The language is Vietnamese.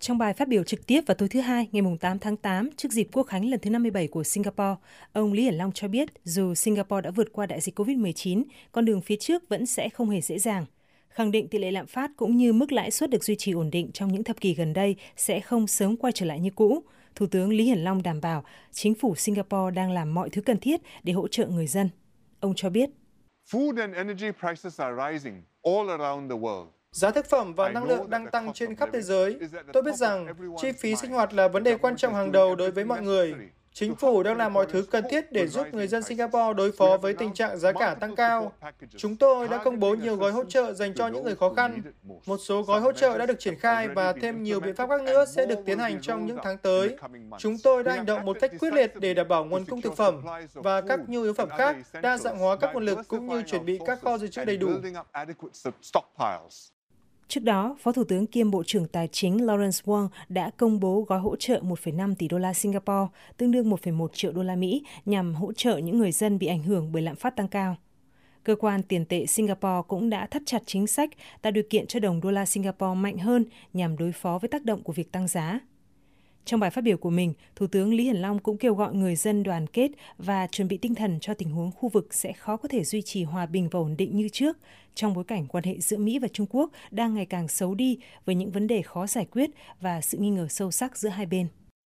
Trong bài phát biểu trực tiếp vào tối thứ Hai, ngày 8 tháng 8, trước dịp Quốc khánh lần thứ 57 của Singapore, ông Lý Hiển Long cho biết dù Singapore đã vượt qua đại dịch COVID-19, con đường phía trước vẫn sẽ không hề dễ dàng. Khẳng định tỷ lệ lạm phát cũng như mức lãi suất được duy trì ổn định trong những thập kỷ gần đây sẽ không sớm quay trở lại như cũ. Thủ tướng Lý Hiển Long đảm bảo chính phủ Singapore đang làm mọi thứ cần thiết để hỗ trợ người dân. Ông cho biết, Food and energy prices are rising all around the world. Giá thực phẩm và năng lượng đang tăng trên khắp thế giới. Tôi biết rằng chi phí sinh hoạt là vấn đề quan trọng hàng đầu đối với mọi người. Chính phủ đang làm mọi thứ cần thiết để giúp người dân Singapore đối phó với tình trạng giá cả tăng cao. Chúng tôi đã công bố nhiều gói hỗ trợ dành cho những người khó khăn. Một số gói hỗ trợ đã được triển khai và thêm nhiều biện pháp khác nữa sẽ được tiến hành trong những tháng tới. Chúng tôi đã hành động một cách quyết liệt để đảm bảo nguồn cung thực phẩm và các nhu yếu phẩm khác, đa dạng hóa các nguồn lực cũng như chuẩn bị các kho dự trữ đầy đủ. Trước đó, Phó Thủ tướng kiêm Bộ trưởng Tài chính Lawrence Wong đã công bố gói hỗ trợ 1,5 tỷ đô la Singapore, tương đương 1,1 triệu đô la Mỹ, nhằm hỗ trợ những người dân bị ảnh hưởng bởi lạm phát tăng cao. Cơ quan tiền tệ Singapore cũng đã thắt chặt chính sách tạo điều kiện cho đồng đô la Singapore mạnh hơn nhằm đối phó với tác động của việc tăng giá. Trong bài phát biểu của mình, Thủ tướng Lý Hiển Long cũng kêu gọi người dân đoàn kết và chuẩn bị tinh thần cho tình huống khu vực sẽ khó có thể duy trì hòa bình và ổn định như trước, trong bối cảnh quan hệ giữa Mỹ và Trung Quốc đang ngày càng xấu đi với những vấn đề khó giải quyết và sự nghi ngờ sâu sắc giữa hai bên.